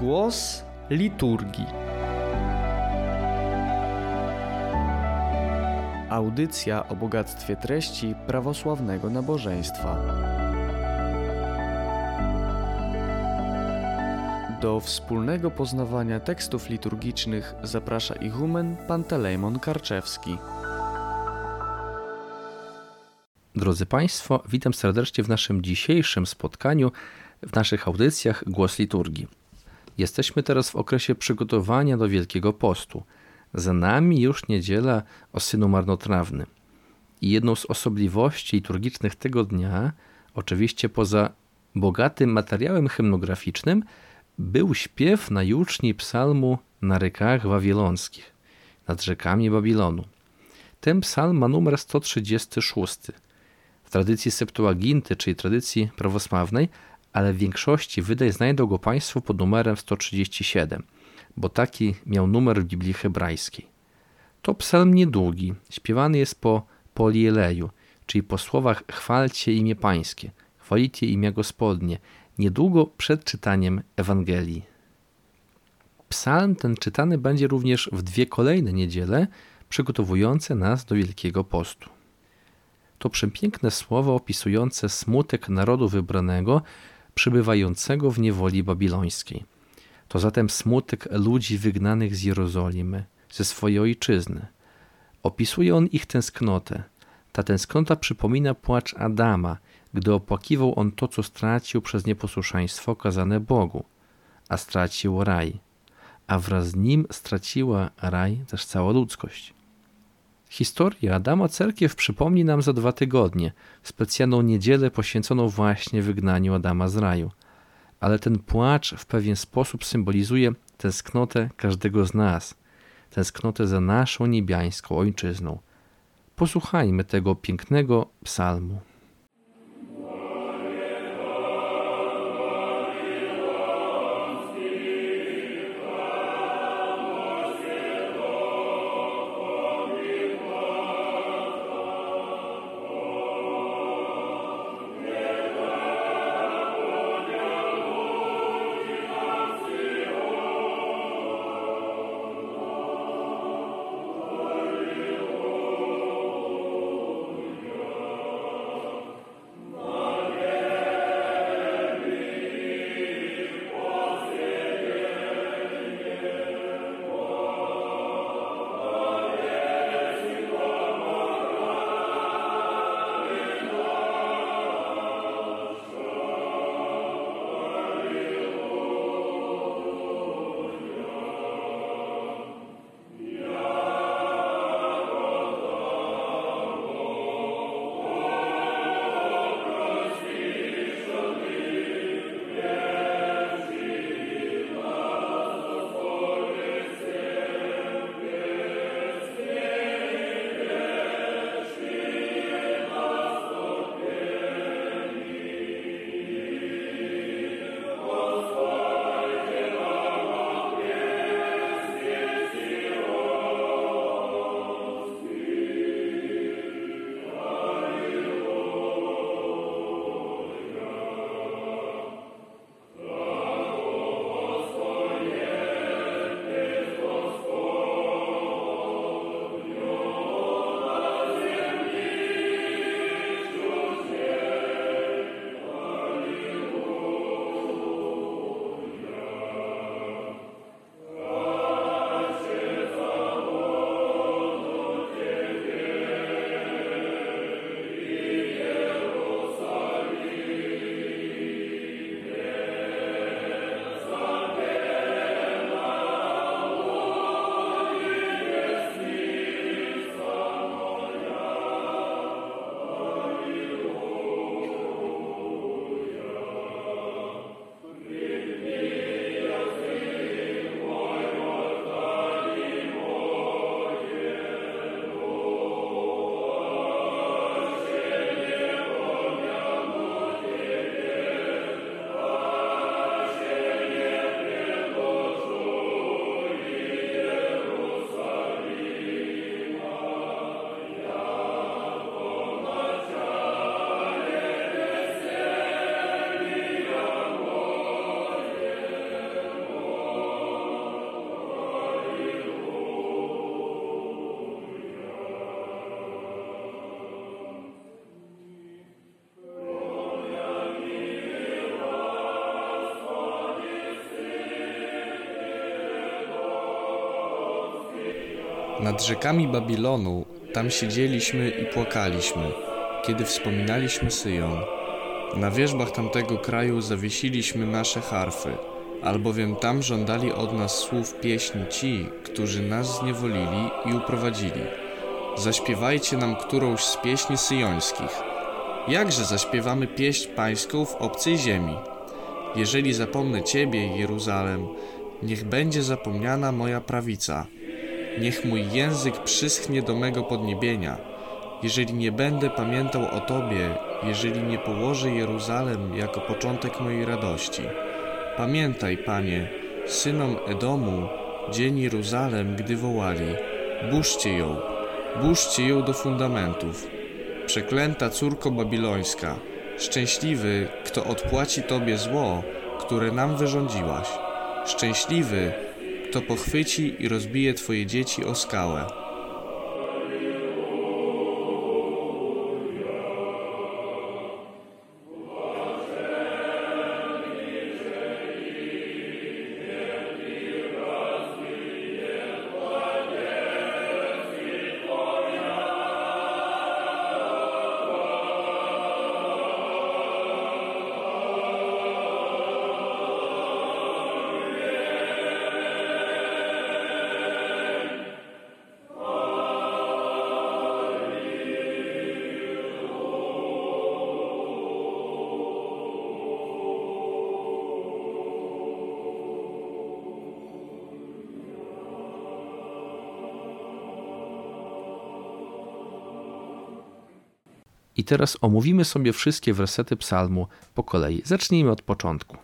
Głos liturgii. Audycja o bogactwie treści prawosławnego nabożeństwa. Do wspólnego poznawania tekstów liturgicznych zaprasza ichumen Pantelejmon Karczewski. Drodzy Państwo, witam serdecznie w naszym dzisiejszym spotkaniu, w naszych audycjach Głos Liturgii. Jesteśmy teraz w okresie przygotowania do Wielkiego Postu. Za nami już niedziela o Synu Marnotrawnym. I jedną z osobliwości liturgicznych tego dnia, oczywiście poza bogatym materiałem hymnograficznym, był śpiew na juczni psalmu na rykach wawilonskich, nad rzekami Babilonu. Ten psalm ma numer 136. W tradycji Septuaginty, czyli tradycji prawosławnej, ale w większości wydań znajdą go Państwo pod numerem 137, bo taki miał numer w Biblii hebrajskiej. To psalm niedługi, śpiewany jest po polieleju, czyli po słowach chwalcie imię Pańskie, chwalicie imię Gospodnie, niedługo przed czytaniem Ewangelii. Psalm ten czytany będzie również w dwie kolejne niedziele, przygotowujące nas do Wielkiego Postu. To przepiękne słowo opisujące smutek narodu wybranego, przybywającego w niewoli babilońskiej. To zatem smutek ludzi wygnanych z Jerozolimy, ze swojej ojczyzny. Opisuje on ich tęsknotę. Ta tęsknota przypomina płacz Adama, gdy opłakiwał on to, co stracił przez nieposłuszeństwo okazane Bogu, a stracił raj, a wraz z nim straciła raj też cała ludzkość. Historia Adama Cerkiew przypomni nam za dwa tygodnie, specjalną niedzielę poświęconą właśnie wygnaniu Adama z raju. Ale ten płacz w pewien sposób symbolizuje tęsknotę każdego z nas, tęsknotę za naszą niebiańską ojczyzną. Posłuchajmy tego pięknego psalmu. Nad rzekami Babilonu tam siedzieliśmy i płakaliśmy, kiedy wspominaliśmy Syjon. Na wierzbach tamtego kraju zawiesiliśmy nasze harfy, albowiem tam żądali od nas słów pieśni ci, którzy nas zniewolili i uprowadzili. Zaśpiewajcie nam którąś z pieśni syjońskich. Jakże zaśpiewamy pieśń pańską w obcej ziemi? Jeżeli zapomnę Ciebie, Jeruzalem, niech będzie zapomniana moja prawica. Niech mój język przyschnie do mego podniebienia. Jeżeli nie będę pamiętał o Tobie, jeżeli nie położę Jeruzalem jako początek mojej radości. Pamiętaj, Panie, synom Edomu, dzień Jeruzalem, gdy wołali: Burzcie ją, burzcie ją do fundamentów. Przeklęta córko babilońska, szczęśliwy, kto odpłaci Tobie zło, które nam wyrządziłaś. Szczęśliwy, kto pochwyci i rozbije Twoje dzieci o skałę. I teraz omówimy sobie wszystkie wersety psalmu po kolei. Zacznijmy od początku.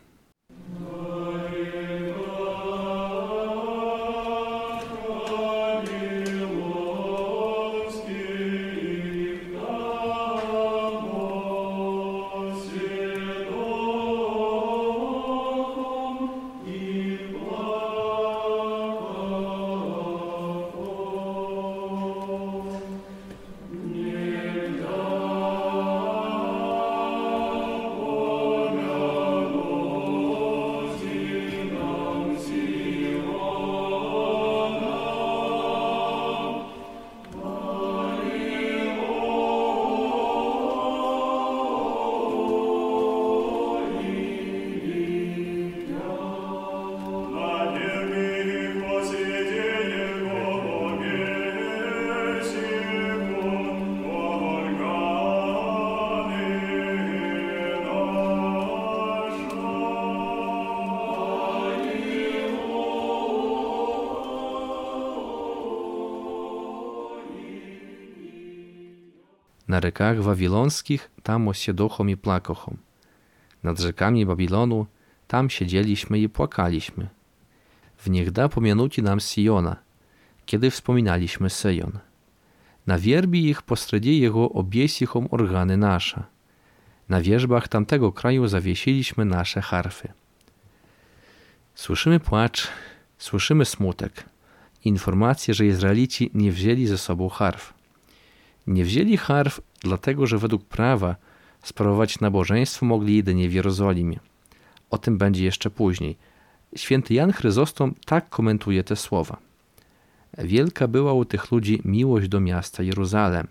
Na rekach wawilonskich tam osiedochom i plakochom. Nad rzekami Babilonu tam siedzieliśmy i płakaliśmy. W niech da pomianuti nam Siona, kiedy wspominaliśmy Syjon. Na wierzbi ich posredzie jego obiesichom organy nasze. Na wierzbach tamtego kraju zawiesiliśmy nasze harfy. Słyszymy płacz, słyszymy smutek, informację, że Izraelici nie wzięli ze sobą harf. Nie wzięli harf, dlatego że według prawa sprawować nabożeństwo mogli jedynie w Jerozolimie. O tym będzie jeszcze później. Święty Jan Chryzostom tak komentuje te słowa. Wielka była u tych ludzi miłość do miasta Jeruzalem.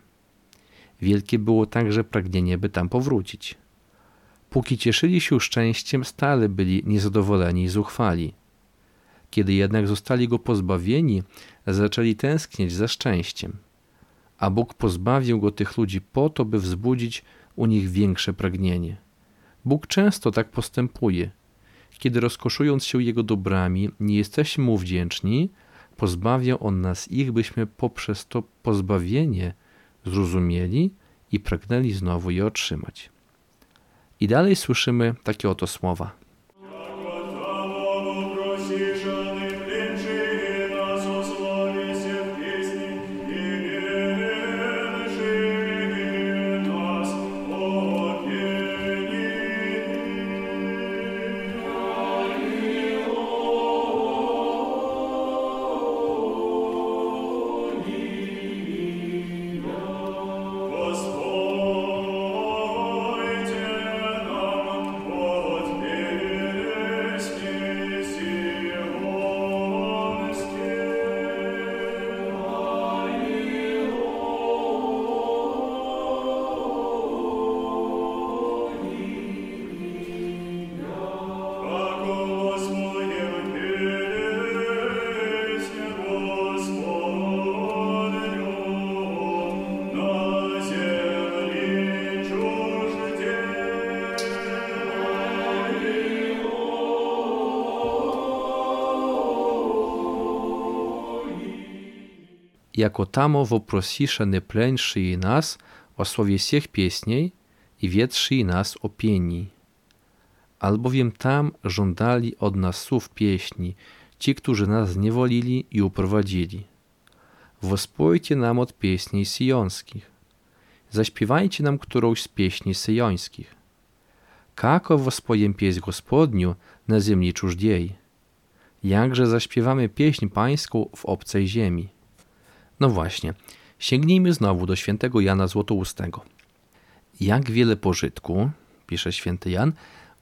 Wielkie było także pragnienie, by tam powrócić. Póki cieszyli się szczęściem, stale byli niezadowoleni i zuchwali. Kiedy jednak zostali go pozbawieni, zaczęli tęsknieć za szczęściem. A Bóg pozbawił go tych ludzi po to, by wzbudzić u nich większe pragnienie. Bóg często tak postępuje. Kiedy rozkoszując się Jego dobrami, nie jesteśmy Mu wdzięczni, pozbawia On nas ich, byśmy poprzez to pozbawienie zrozumieli i pragnęli znowu je otrzymać. I dalej słyszymy takie oto słowa. jako tamo wопросиша не пленшие нас o słowie всех песней i wiedrzyj nas o pieni. Albowiem tam żądali od nas słów pieśni, ci, którzy nas zniewolili i uprowadzili. Wоспойте nam od pieśni syjonskich. Zaśpiewajcie nam którąś z pieśni syjońskich. Kako wospojem pieśń Gospodniu na ziemi czużdziej. Jakże zaśpiewamy pieśń pańską w obcej ziemi. No właśnie, sięgnijmy znowu do świętego Jana Złotoustego. Jak wiele pożytku, pisze święty Jan,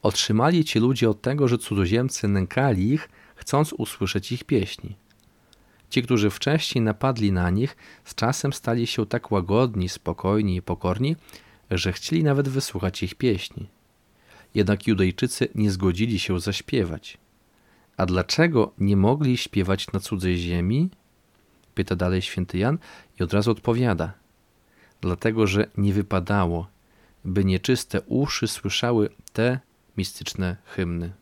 otrzymali ci ludzie od tego, że cudzoziemcy nękali ich, chcąc usłyszeć ich pieśni. Ci, którzy wcześniej napadli na nich, z czasem stali się tak łagodni, spokojni i pokorni, że chcieli nawet wysłuchać ich pieśni. Jednak Judejczycy nie zgodzili się zaśpiewać. A dlaczego nie mogli śpiewać na cudzej ziemi? Pyta dalej święty Jan i od razu odpowiada. Dlatego, że nie wypadało, by nieczyste uszy słyszały te mistyczne hymny.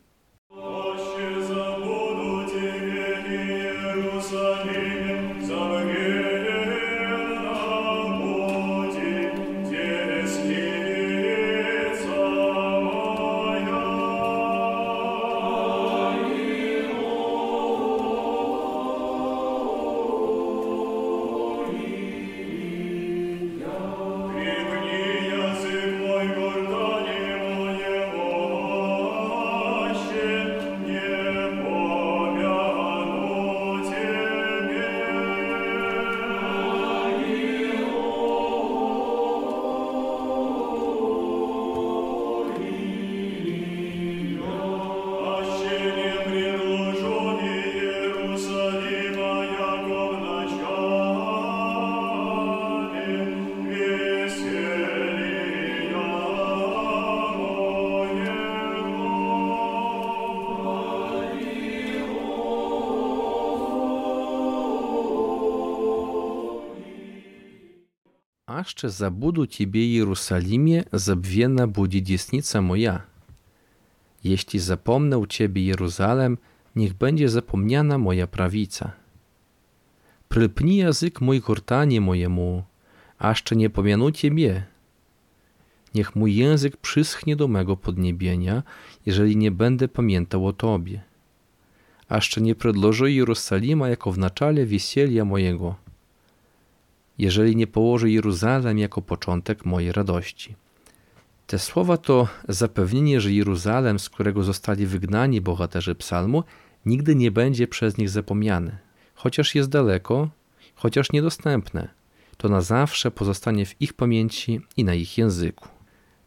Аще забуду Тебе, Иерусалимie, забвена будет десница моя. Jeśli zapomnę Ciebie, Jeruzalem, niech będzie zapomniana moja prawica. Prypni język mój gurtanie mojemu, ażcze nie pomianu Ciebie. Niech mój język przyschnie do mego podniebienia, jeżeli nie będę pamiętał o Tobie. Ażcze nie przedłożę Jeruzalima jako w naczale wesielia mojego jeżeli nie położy Jeruzalem jako początek mojej radości. Te słowa to zapewnienie, że Jeruzalem, z którego zostali wygnani bohaterzy psalmu, nigdy nie będzie przez nich zapomniany. Chociaż jest daleko, chociaż niedostępne, to na zawsze pozostanie w ich pamięci i na ich języku.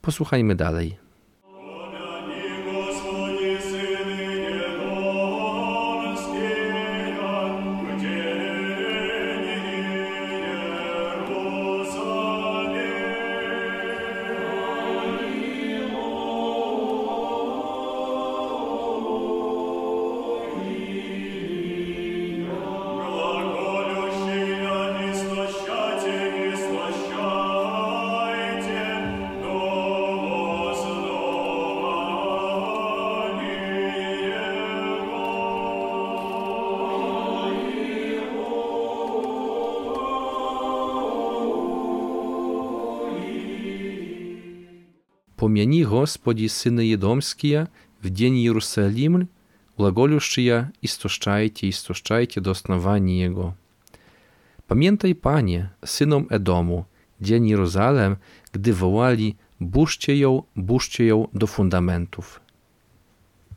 Posłuchajmy dalej. Помяни, Господи, сыны Едомские, в день Иерусалим, глаголющие, истощайте, истощайте до основания Jego. Pamiętaj, Panie, synom Edomu, dzień Jeruzalem, gdy wołali, burzcie ją, burzcie ją do fundamentów.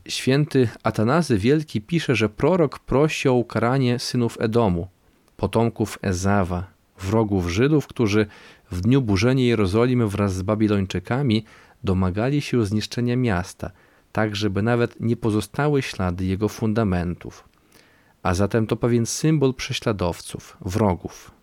Święty Atanazy Wielki pisze, że prorok prosi o ukaranie synów Edomu, potomków Ezawa, wrogów Żydów, którzy w dniu burzenia Jerozolimy wraz z Babilończykami domagali się zniszczenia miasta, tak żeby nawet nie pozostały ślady jego fundamentów. A zatem to pewien symbol prześladowców, wrogów.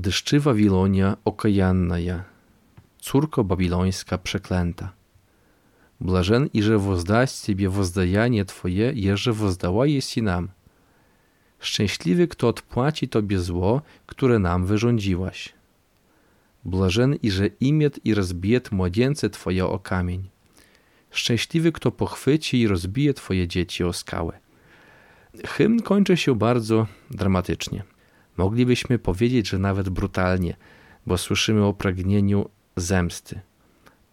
Dyszczy Wawilonia okajannaja, córko babilońska przeklęta. Блажен, иже воздасть Тебе воздаяние Twoje, jeże wozdałeś i nam. Szczęśliwy, kto odpłaci Tobie zło, które nam wyrządziłaś. Блажен, iże imiet i rozbijet młodzieńce Twoje o kamień. Szczęśliwy, kto pochwyci i rozbije Twoje dzieci o skałę. Hymn kończy się bardzo dramatycznie. Moglibyśmy powiedzieć, że nawet brutalnie, bo słyszymy o pragnieniu zemsty.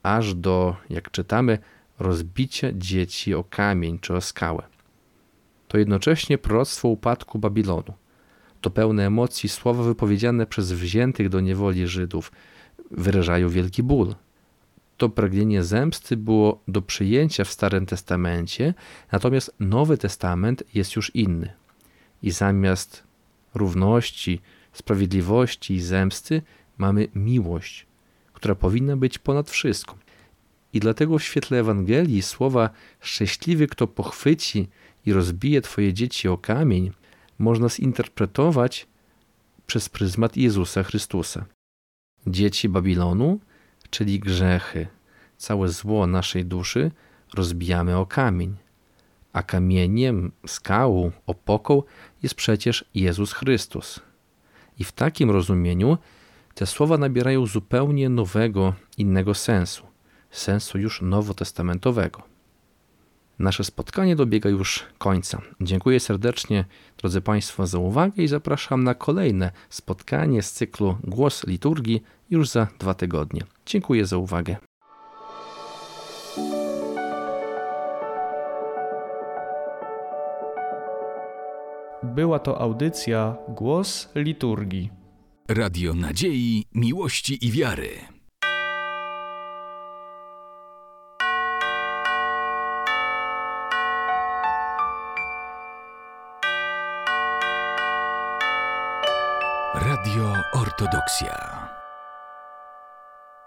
Aż do, jak czytamy, rozbicia dzieci o kamień czy o skałę. To jednocześnie proroctwo upadku Babilonu. To pełne emocji słowa wypowiedziane przez wziętych do niewoli Żydów wyrażają wielki ból. To pragnienie zemsty było do przyjęcia w Starym Testamencie, natomiast Nowy Testament jest już inny. I zamiast równości, sprawiedliwości i zemsty mamy miłość, która powinna być ponad wszystko. I dlatego w świetle Ewangelii słowa szczęśliwy, kto pochwyci i rozbije Twoje dzieci o kamień, można zinterpretować przez pryzmat Jezusa Chrystusa. Dzieci Babilonu, czyli grzechy, całe zło naszej duszy rozbijamy o kamień, a kamieniem, skałą, opoką jest przecież Jezus Chrystus. I w takim rozumieniu te słowa nabierają zupełnie nowego, innego sensu sensu już nowotestamentowego. Nasze spotkanie dobiega już końca. Dziękuję serdecznie, drodzy Państwo, za uwagę i zapraszam na kolejne spotkanie z cyklu Głos Liturgii już za dwa tygodnie. Dziękuję za uwagę. Była to audycja Głos Liturgii. Radio Nadziei, Miłości i Wiary. Radio Ortodoksja.